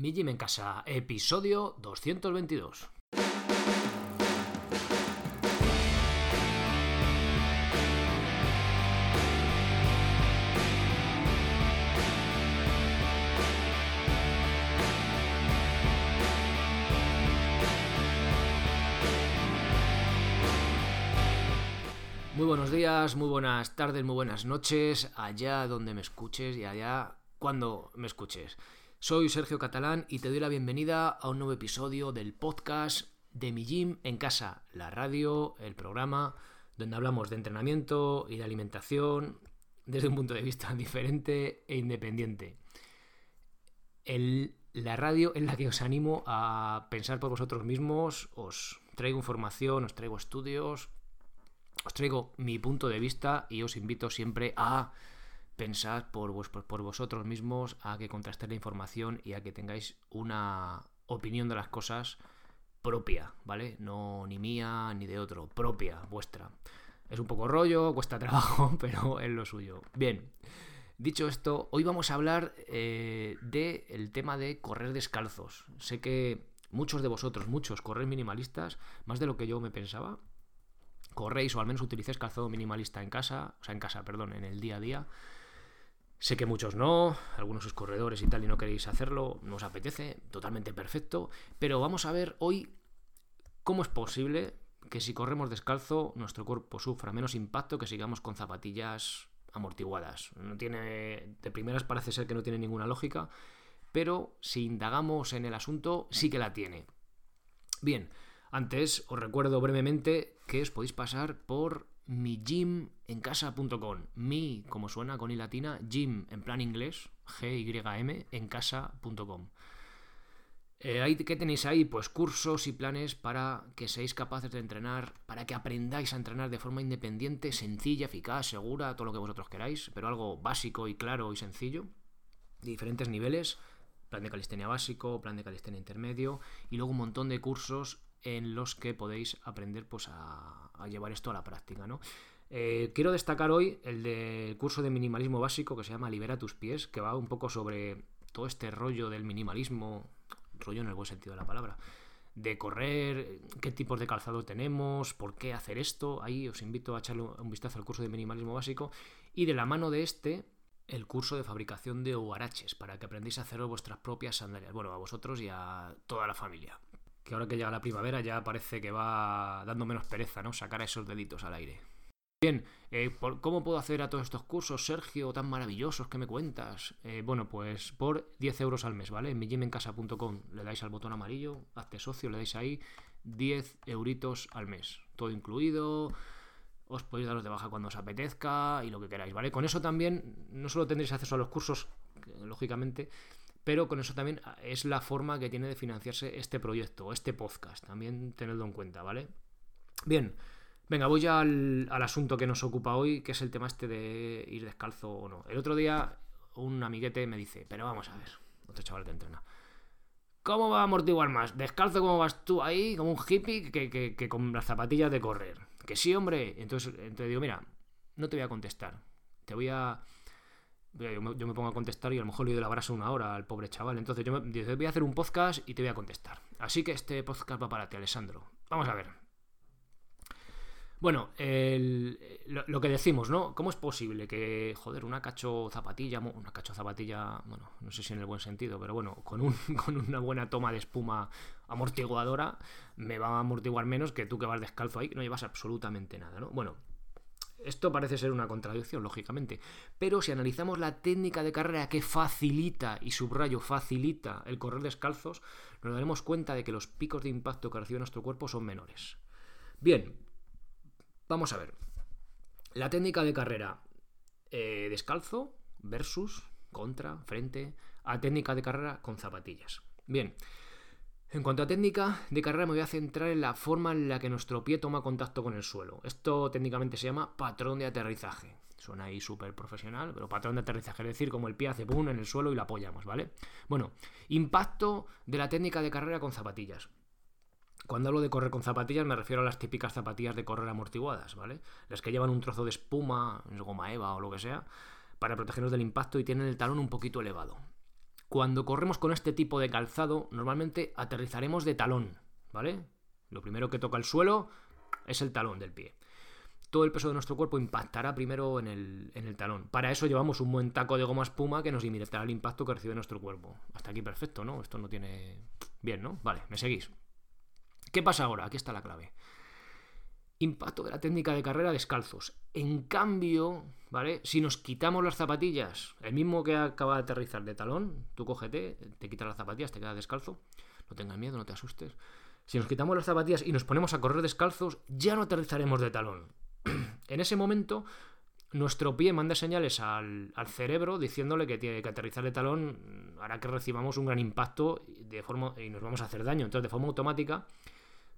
Mi en Casa, episodio 222. Muy buenos días, muy buenas tardes, muy buenas noches, allá donde me escuches y allá cuando me escuches. Soy Sergio Catalán y te doy la bienvenida a un nuevo episodio del podcast de mi gym en casa, la radio, el programa, donde hablamos de entrenamiento y de alimentación desde un punto de vista diferente e independiente. la radio en la que os animo a pensar por vosotros mismos, os traigo información, os traigo estudios, os traigo mi punto de vista y os invito siempre a pensar por, por vosotros mismos, a que contrastéis la información y a que tengáis una opinión de las cosas propia, ¿vale? No ni mía ni de otro, propia, vuestra. Es un poco rollo, cuesta trabajo, pero es lo suyo. Bien, dicho esto, hoy vamos a hablar eh, del tema de correr descalzos. Sé que muchos de vosotros, muchos, correr minimalistas, más de lo que yo me pensaba, corréis o al menos utilicéis calzado minimalista en casa, o sea, en casa, perdón, en el día a día. Sé que muchos no, algunos sois corredores y tal y no queréis hacerlo, no os apetece, totalmente perfecto, pero vamos a ver hoy cómo es posible que si corremos descalzo nuestro cuerpo sufra menos impacto que sigamos con zapatillas amortiguadas. No tiene de primeras parece ser que no tiene ninguna lógica, pero si indagamos en el asunto sí que la tiene. Bien, antes os recuerdo brevemente que os podéis pasar por mi casa.com Mi, como suena con i latina, gym en plan inglés, G-Y-M, en casa.com. Eh, ¿Qué tenéis ahí? Pues cursos y planes para que seáis capaces de entrenar, para que aprendáis a entrenar de forma independiente, sencilla, eficaz, segura, todo lo que vosotros queráis, pero algo básico y claro y sencillo, de diferentes niveles, plan de calistenia básico, plan de calistenia intermedio, y luego un montón de cursos en los que podéis aprender pues, a, llevar esto a la práctica. ¿no? Eh, quiero destacar hoy el del curso de minimalismo básico que se llama Libera tus pies, que va un poco sobre todo este rollo del minimalismo, rollo en el buen sentido de la palabra, de correr, qué tipos de calzado tenemos, por qué hacer esto. Ahí os invito a echarle un vistazo al curso de minimalismo básico. Y de la mano de este, el curso de fabricación de huaraches, para que aprendáis a hacer vuestras propias sandalias. Bueno, a vosotros y a toda la familia que ahora que llega la primavera ya parece que va dando menos pereza, ¿no? Sacar esos deditos al aire. Bien, eh, ¿cómo puedo hacer a todos estos cursos, Sergio, tan maravillosos que me cuentas? Eh, bueno, pues por 10 euros al mes, ¿vale? En mijimencasa.com le dais al botón amarillo, hazte socio, le dais ahí 10 euritos al mes. Todo incluido, os podéis daros de baja cuando os apetezca y lo que queráis, ¿vale? Con eso también no solo tendréis acceso a los cursos, lógicamente, pero con eso también ah, es la forma que tiene de financiarse este proyecto, este podcast, también tenedlo en cuenta, ¿vale? Bien, venga, voy ya al, asunto que nos ocupa hoy, que es el tema este de ir descalzo o no. El otro día un amiguete me dice, pero vamos a ver, otro chaval que entrena. ¿Cómo va a amortiguar más? ¿Descalzo como vas tú ahí, como un hippie, que, que, con las zapatillas de correr? Que sí, hombre. Entonces, entonces digo, mira, no te voy a contestar. Te voy a yo me, pongo a contestar y a lo mejor le doy la brasa una hora al pobre chaval. Entonces yo me, voy a hacer un podcast y te voy a contestar. Así que este podcast va para ti, Alessandro. Vamos a ver. Bueno, lo, que decimos, ¿no? ¿Cómo es posible que, joder, una cacho zapatilla, una cacho zapatilla, bueno, no sé si en el buen sentido, pero bueno, con, un, con una buena toma de espuma amortiguadora, me va a amortiguar menos que tú que vas descalzo ahí, que no llevas absolutamente nada, ¿no? Bueno, esto parece ser una contradicción, lógicamente, pero si analizamos la técnica de carrera que facilita, y subrayo, facilita el correr descalzos, nos daremos cuenta de que los picos de impacto que recibe nuestro cuerpo son menores. Bien, vamos a ver. La técnica de carrera eh, descalzo versus, contra, frente, a técnica de carrera con zapatillas. Bien, en cuanto a técnica de carrera me voy a centrar en la forma en la que nuestro pie toma contacto con el suelo. Esto técnicamente se llama patrón de aterrizaje. Suena ahí súper profesional, pero patrón de aterrizaje, es decir, como el pie hace pum en el suelo y lo apoyamos, ¿vale? Bueno, impacto de la técnica de carrera con zapatillas. Cuando hablo de correr con zapatillas me refiero a las típicas zapatillas de correr amortiguadas, ¿vale? Las que llevan un trozo de espuma, goma eva o lo que sea, para protegernos del impacto y tienen el talón un poquito elevado. Cuando corremos con este tipo de calzado, normalmente aterrizaremos de talón, ¿vale? Lo primero que toca el suelo es el talón del pie. Todo el peso de nuestro cuerpo impactará primero en el, talón. Para eso llevamos un buen taco de goma espuma que nos limitará el impacto que recibe nuestro cuerpo. Hasta aquí perfecto, ¿no? Esto no tiene... Bien, ¿no? Vale, me seguís. ¿Qué pasa ahora? Aquí está la clave. Impacto de la técnica de carrera descalzos. En cambio, ¿vale? Si nos quitamos las zapatillas, el mismo que acaba de aterrizar de talón, tú cógete, te quitas las zapatillas, te quedas descalzo. No tengas miedo, no te asustes. Si nos quitamos las zapatillas y nos ponemos a correr descalzos, ya no aterrizaremos de talón. en ese momento, nuestro pie manda señales al, cerebro diciéndole que tiene que aterrizar de talón hará que recibamos un gran impacto de forma, y nos vamos a hacer daño. Entonces, de forma automática,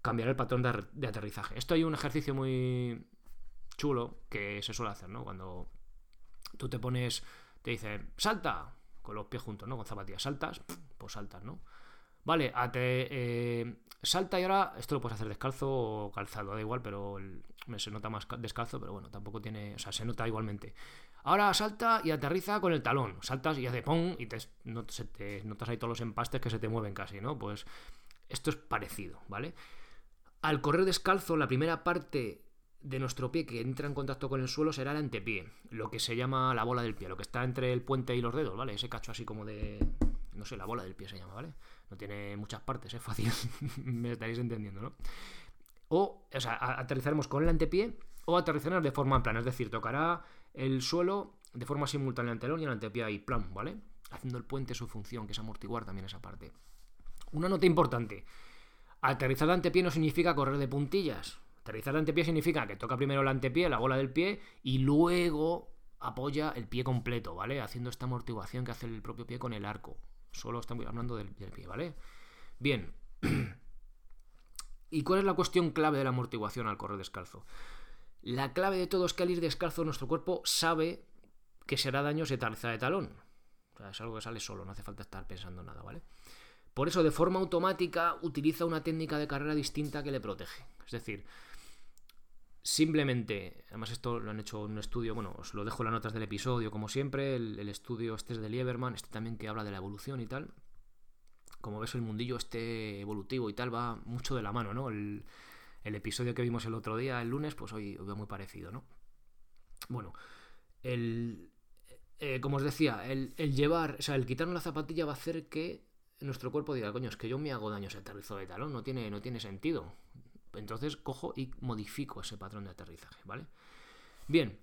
cambiar el patrón de, aterrizaje. Esto hay un ejercicio muy chulo que se suele hacer, ¿no? Cuando tú te pones, te dice, salta, con los pies juntos, ¿no? Con zapatillas, saltas, pues saltas, ¿no? Vale, eh, salta y ahora esto lo puedes hacer descalzo o calzado, da igual, pero se nota más descalzo, pero bueno, tampoco tiene, o sea, se nota igualmente. Ahora salta y aterriza con el talón, saltas y hace pong y te, te notas ahí todos los empastes que se te mueven casi, ¿no? Pues esto es parecido, ¿vale? Al correr descalzo, la primera parte de nuestro pie que entra en contacto con el suelo será el antepié, lo que se llama la bola del pie, lo que está entre el puente y los dedos, ¿vale? Ese cacho así como de, no sé, la bola del pie se llama, ¿vale? No tiene muchas partes, es fácil, me estaréis entendiendo, ¿no? O, o sea, aterrizaremos con el antepié o aterrizaremos de forma plana, es decir, tocará el suelo de forma simultánea el telón y el antepié ahí, plan, ¿vale? Haciendo el puente su función, que es amortiguar también esa parte. Una nota importante. Aterrizar de antepié no significa correr de puntillas. Aterrizar de antepié significa que toca primero el antepié, la bola del pie, y luego apoya el pie completo, ¿vale? Haciendo esta amortiguación que hace el propio pie con el arco. Solo estamos hablando del, pie, ¿vale? Bien. ¿Y cuál es la cuestión clave de la amortiguación al correr descalzo? La clave de todo es que al ir descalzo nuestro cuerpo sabe que será daño si aterriza de talón. O sea, es algo que sale solo, no hace falta estar pensando nada, ¿vale? Por eso, de forma automática, utiliza una técnica de carrera distinta que le protege. Es decir, Simplemente, además esto lo han hecho en un estudio, bueno, os lo dejo en las notas del episodio, como siempre, el, estudio este es de Lieberman, este también que habla de la evolución y tal. Como ves, el mundillo este evolutivo y tal va mucho de la mano, ¿no? El, episodio que vimos el otro día, el lunes, pues hoy, va muy parecido, ¿no? Bueno, el, eh, como os decía, el, llevar, o sea, el quitarnos la zapatilla va a hacer que nuestro cuerpo diga, coño, es que yo me hago daño si aterrizo de talón, no tiene, no tiene sentido. Entonces cojo y modifico ese patrón de aterrizaje, ¿vale? Bien,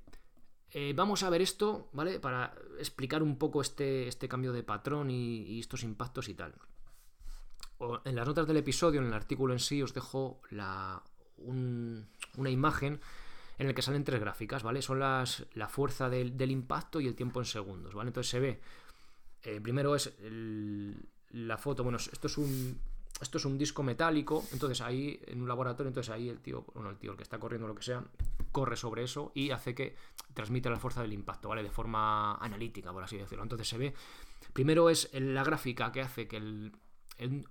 eh, vamos a ver esto, ¿vale? Para explicar un poco este, este cambio de patrón y, estos impactos y tal. en las notas del episodio, en el artículo en sí, os dejo la, una imagen en la que salen tres gráficas, ¿vale? Son las, la fuerza del, impacto y el tiempo en segundos, ¿vale? Entonces se ve, eh, primero es la foto, bueno, esto es un, esto es un disco metálico, entonces ahí en un laboratorio, entonces ahí el tío, bueno, el tío, el que está corriendo lo que sea, corre sobre eso y hace que transmita la fuerza del impacto, ¿vale? De forma analítica, por así decirlo. Entonces se ve, primero es la gráfica que hace que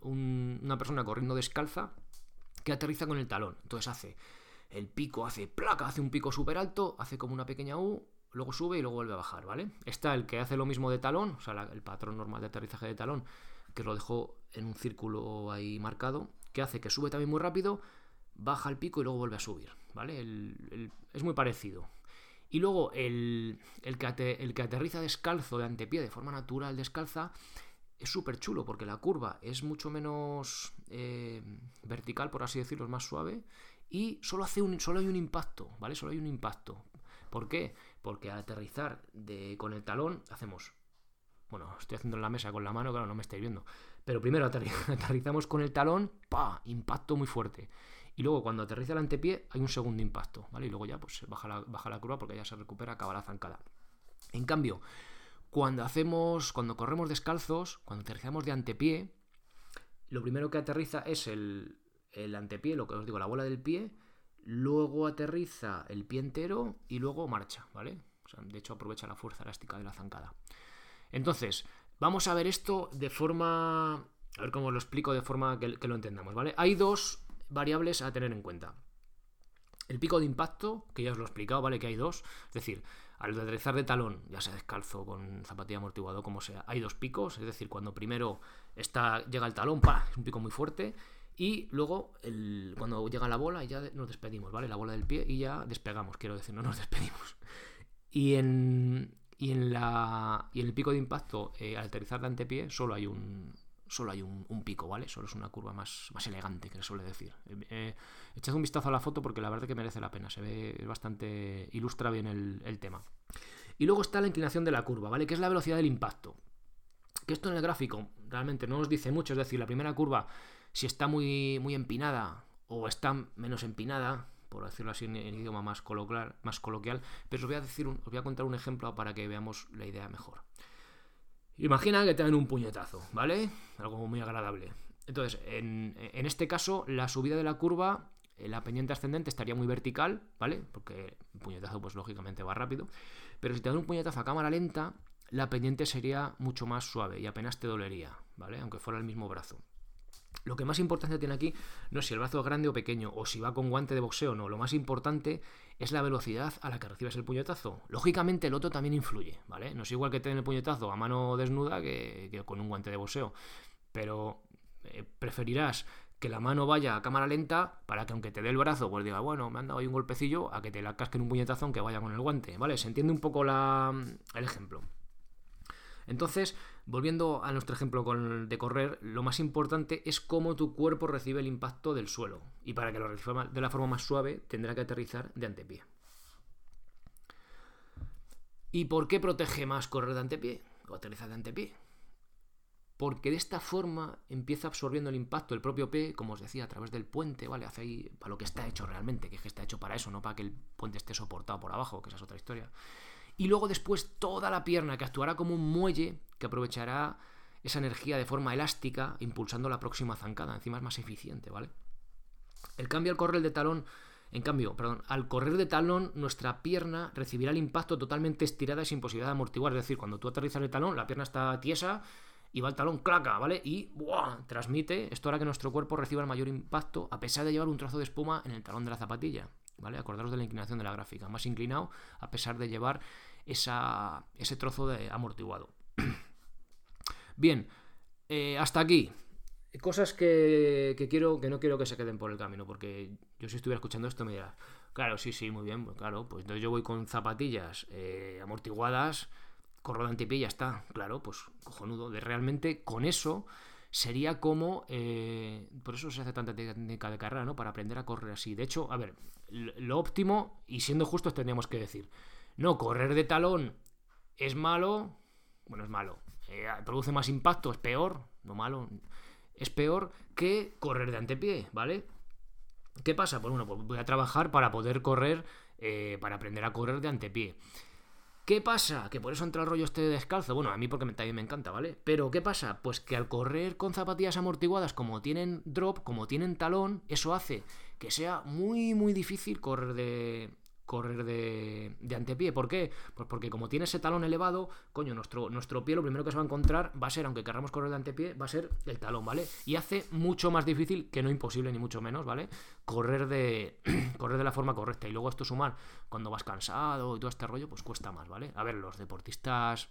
una persona corriendo descalza que aterriza con el talón. Entonces hace el pico, hace placa, hace un pico súper alto, hace como una pequeña U, luego sube y luego vuelve a bajar, ¿vale? Está el que hace lo mismo de talón, o sea, el patrón normal de aterrizaje de talón, que lo dejo en un círculo ahí marcado, que hace que sube también muy rápido, baja el pico y luego vuelve a subir, ¿vale? es muy parecido. Y luego el, que aterriza descalzo de antepié de forma natural descalza es súper chulo porque la curva es mucho menos eh, vertical, por así decirlo, es más suave y solo, hace solo hay un impacto, ¿vale? Solo hay un impacto. ¿Por qué? Porque al aterrizar de, con el talón hacemos bueno, estoy haciendo en la mesa con la mano, claro, no me estáis viendo. Pero primero aterrizamos con el talón, ¡pa! Impacto muy fuerte. Y luego cuando aterriza el antepié hay un segundo impacto, ¿vale? Y luego ya pues baja la, baja curva porque ya se recupera, acaba la zancada. En cambio, cuando hacemos, cuando corremos descalzos, cuando aterrizamos de antepié, lo primero que aterriza es el, el antepié, lo que os digo, la bola del pie, luego aterriza el pie entero y luego marcha, ¿vale? De hecho aprovecha la fuerza elástica de la zancada. Entonces, vamos a ver esto de forma... A ver cómo lo explico de forma que, lo entendamos, ¿vale? Hay dos variables a tener en cuenta. El pico de impacto, que ya os lo he explicado, ¿vale? Que hay dos. Es decir, Al aterrizar de talón, ya sea descalzo, con zapatilla amortiguado, como sea, hay dos picos, es decir, cuando primero está, llega el talón, ¡pa! es un pico muy fuerte, y luego, el, cuando llega la bola, ya nos despedimos, ¿vale? La bola del pie y ya despegamos, quiero decir, no nos despedimos. Y en, y en, la, y en el pico de impacto, eh, al aterrizar de antepié, solo hay un, solo hay un, pico, ¿vale? Solo es una curva más, más elegante, que se suele decir. Eh, eh, echad un vistazo a la foto porque la verdad que merece la pena, se ve bastante, ilustra bien el, el, tema. Y luego está la inclinación de la curva, ¿vale? Que es la velocidad del impacto. Que esto en el gráfico realmente no nos dice mucho, es decir, la primera curva si está muy, muy empinada o está menos empinada, por decirlo así en, idioma más coloquial, más coloquial, pero os voy a decir, os voy a contar un ejemplo para que veamos la idea mejor. Imagina que te dan un puñetazo, ¿vale? Algo muy agradable. Entonces, en, en este caso, la subida de la curva, eh, la pendiente ascendente estaría muy vertical, ¿vale? Porque un puñetazo, pues lógicamente va rápido. Pero si te dan un puñetazo a cámara lenta, la pendiente sería mucho más suave y apenas te dolería, ¿vale? Aunque fuera el mismo brazo. Lo que más importancia tiene aquí no es si el brazo es grande o pequeño o si va con guante de boxeo o no. Lo más importante es la velocidad a la que recibes el puñetazo. Lógicamente el otro también influye, ¿vale? No es igual que te den el puñetazo a mano desnuda que, con un guante de boxeo. Pero eh, preferirás que la mano vaya a cámara lenta para que aunque te dé el brazo, pues diga, bueno, me han dado ahí un golpecillo, a que te la casquen un puñetazo aunque vaya con el guante, ¿vale? Se entiende un poco la, el ejemplo. Entonces, volviendo a nuestro ejemplo de correr, lo más importante es cómo tu cuerpo recibe el impacto del suelo. Y para que lo reciba de la forma más suave, tendrá que aterrizar de antepié. ¿Y por qué protege más correr de antepié o aterrizar de antepié? Porque de esta forma empieza absorbiendo el impacto el propio pie, como os decía, a través del puente, ¿vale? Hace ahí para lo que está hecho realmente, que es que está hecho para eso, no para que el puente esté soportado por abajo, que esa es otra historia. Y luego después toda la pierna que actuará como un muelle que aprovechará esa energía de forma elástica impulsando la próxima zancada. Encima es más eficiente, ¿vale? El cambio al correr de talón, en cambio, perdón, al correr de talón nuestra pierna recibirá el impacto totalmente estirada y sin posibilidad de amortiguar. Es decir, cuando tú aterrizas el talón, la pierna está tiesa y va el talón claca, ¿vale? Y ¡buah! transmite, esto hará que nuestro cuerpo reciba el mayor impacto a pesar de llevar un trozo de espuma en el talón de la zapatilla, ¿vale? Acordaros de la inclinación de la gráfica, más inclinado a pesar de llevar ese trozo de amortiguado. Bien, eh, hasta aquí. Cosas que, quiero, que no quiero que se queden por el camino, porque yo si estuviera escuchando esto me dirá, claro, sí, sí, muy bien, pues claro, pues entonces yo voy con zapatillas eh, amortiguadas, corro de antipie y ya está, claro, pues cojonudo, de realmente con eso sería como, eh, por eso se hace tanta técnica de carrera, ¿no? Para aprender a correr así. De hecho, a ver, lo óptimo, y siendo justos tendríamos que decir, no, correr de talón es malo. Bueno, es malo. Eh, produce más impacto, es peor. No malo. Es peor que correr de antepié, ¿vale? ¿Qué pasa? Pues bueno, pues voy a trabajar para poder correr, eh, para aprender a correr de antepié. ¿Qué pasa? Que por eso entra el rollo este de descalzo. Bueno, a mí porque también me encanta, ¿vale? Pero ¿qué pasa? Pues que al correr con zapatillas amortiguadas, como tienen drop, como tienen talón, eso hace que sea muy, muy difícil correr de, correr de, de, antepié. ¿Por qué? Pues porque como tiene ese talón elevado, coño, nuestro, nuestro pie lo primero que se va a encontrar va a ser, aunque queramos correr de antepié, va a ser el talón, ¿vale? Y hace mucho más difícil, que no imposible ni mucho menos, ¿vale? Correr de, correr de la forma correcta. Y luego esto sumar, cuando vas cansado y todo este rollo, pues cuesta más, ¿vale? A ver, los deportistas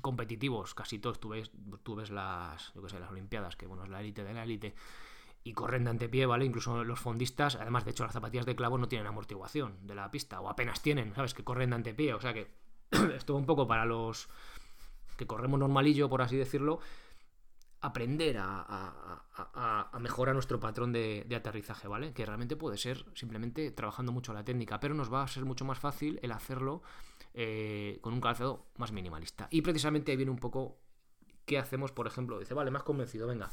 competitivos, casi todos, tú ves, tú ves las, yo qué sé, las Olimpiadas, que bueno, es la élite de la élite, y corren de antepié, ¿vale? Incluso los fondistas, además, de hecho, las zapatillas de clavo no tienen amortiguación de la pista, o apenas tienen, ¿sabes? Que corren de antepié, o sea que esto un poco para los que corremos normalillo, por así decirlo, aprender a, mejorar nuestro patrón de, aterrizaje, ¿vale? Que realmente puede ser simplemente trabajando mucho la técnica, pero nos va a ser mucho más fácil el hacerlo eh, con un calzado más minimalista. Y precisamente ahí viene un poco qué hacemos, por ejemplo, dice, vale, más convencido, venga,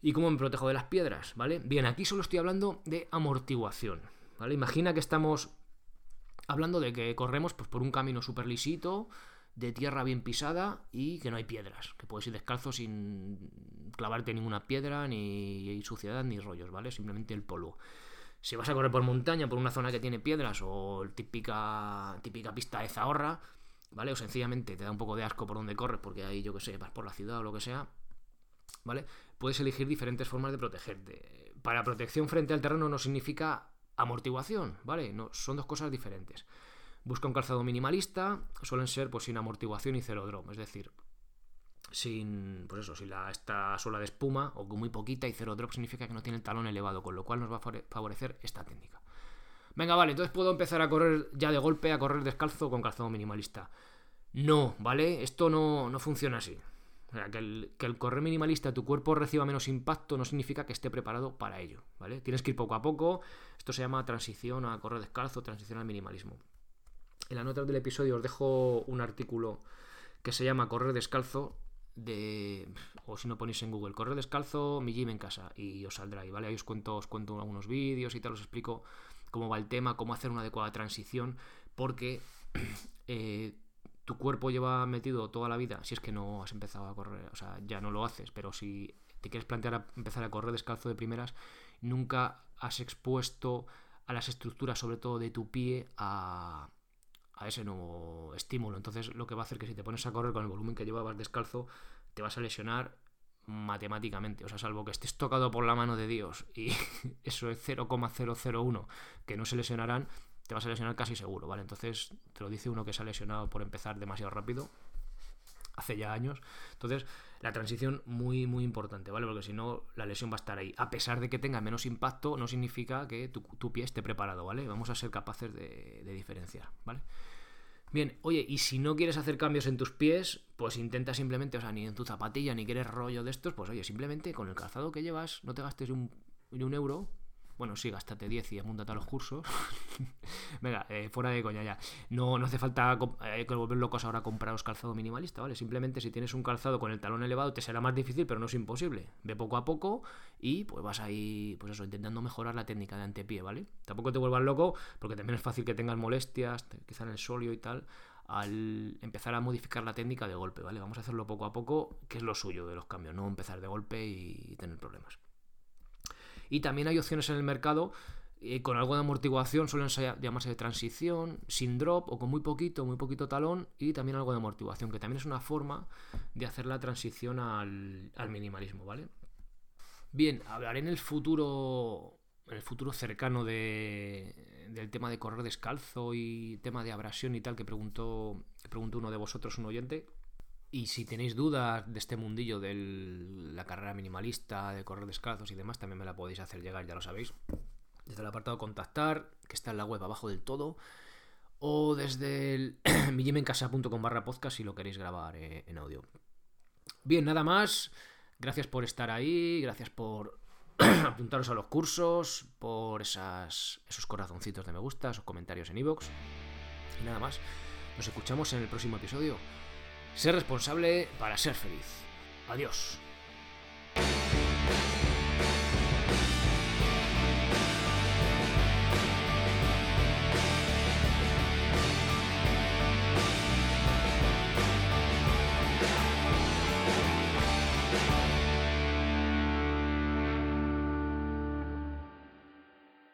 ¿Y cómo me protejo de las piedras? ¿Vale? Bien, aquí solo estoy hablando de amortiguación. ¿Vale? Imagina que estamos hablando de que corremos pues, por un camino súper lisito, de tierra bien pisada y que no hay piedras. Que puedes ir descalzo sin clavarte ninguna piedra, ni suciedad, ni rollos, ¿vale? Simplemente el polvo. Si vas a correr por montaña, por una zona que tiene piedras o típica, típica pista de zahorra, ¿vale? O sencillamente te da un poco de asco por donde corres porque ahí, yo que sé, vas por la ciudad o lo que sea, ¿vale? Puedes elegir diferentes formas de protegerte. Para protección frente al terreno no significa amortiguación, ¿vale? No, son dos cosas diferentes. Busca un calzado minimalista, suelen ser pues sin amortiguación y cero drop, es decir, sin, pues eso, si la, esta suela de espuma o con muy poquita y cero drop significa que no tiene el talón elevado, con lo cual nos va a favorecer esta técnica. Venga, vale, entonces puedo empezar a correr ya de golpe, a correr descalzo con calzado minimalista. No, ¿vale? Esto no, no funciona así. O sea, que el, correr minimalista tu cuerpo reciba menos impacto no significa que esté preparado para ello, ¿vale? Tienes que ir poco a poco. Esto se llama transición a correr descalzo, transición al minimalismo. En la nota del episodio os dejo un artículo que se llama Correr descalzo de o si no ponéis en Google correr descalzo mi gym en casa y os saldrá ahí, ¿vale? Ahí os cuento, os cuento algunos vídeos y tal, os explico cómo va el tema, cómo hacer una adecuada transición, porque eh, tu cuerpo lleva metido toda la vida, si es que no has empezado a correr, o sea, ya no lo haces, pero si te quieres plantear a empezar a correr descalzo de primeras, nunca has expuesto a las estructuras, sobre todo de tu pie, a, a ese nuevo estímulo. Entonces lo que va a hacer que si te pones a correr con el volumen que llevabas descalzo, te vas a lesionar matemáticamente. O sea, salvo que estés tocado por la mano de Dios y eso es 0,001 que no se lesionarán, te vas a lesionar casi seguro, ¿vale? Entonces te lo dice uno que se ha lesionado por empezar demasiado rápido hace ya años. Entonces, la transición muy, muy importante, ¿vale? Porque si no, la lesión va a estar ahí. A pesar de que tenga menos impacto, no significa que tu, pie esté preparado, ¿vale? Vamos a ser capaces de, diferenciar, ¿vale? Bien, oye, y si no quieres hacer cambios en tus pies, pues intenta simplemente, o sea, ni en tu zapatilla, ni quieres rollo de estos, pues oye, simplemente con el calzado que llevas, no te gastes un, un euro, bueno, sí, gástate 10 y apúntate a los cursos. Venga, eh, fuera de coña ya. No, no hace falta eh, volver locos ahora a compraros calzado minimalista, ¿vale? Simplemente si tienes un calzado con el talón elevado te será más difícil, pero no es imposible. Ve poco a poco y pues vas ahí, pues eso, intentando mejorar la técnica de antepié, ¿vale? Tampoco te vuelvas loco, porque también es fácil que tengas molestias, quizá en el solio y tal, al empezar a modificar la técnica de golpe, ¿vale? Vamos a hacerlo poco a poco, que es lo suyo de los cambios, no empezar de golpe y tener problemas. Y también hay opciones en el mercado eh, con algo de amortiguación, suelen llamarse de transición, sin drop o con muy poquito, muy poquito talón y también algo de amortiguación, que también es una forma de hacer la transición al, minimalismo, ¿vale? Bien, hablaré en el futuro, en el futuro cercano de, del tema de correr descalzo y tema de abrasión y tal que preguntó, que preguntó uno de vosotros, un oyente, y si tenéis dudas de este mundillo de la carrera minimalista, de correr descalzos y demás, también me la podéis hacer llegar, ya lo sabéis. Desde el apartado contactar, que está en la web abajo del todo, o desde el millimencasa.com barra podcast si lo queréis grabar eh, en audio. Bien, nada más. Gracias por estar ahí, gracias por apuntaros a los cursos, por esas, esos corazoncitos de me gusta, esos comentarios en iVoox. y nada más. Nos escuchamos en el próximo episodio. Ser responsable para ser feliz. Adiós.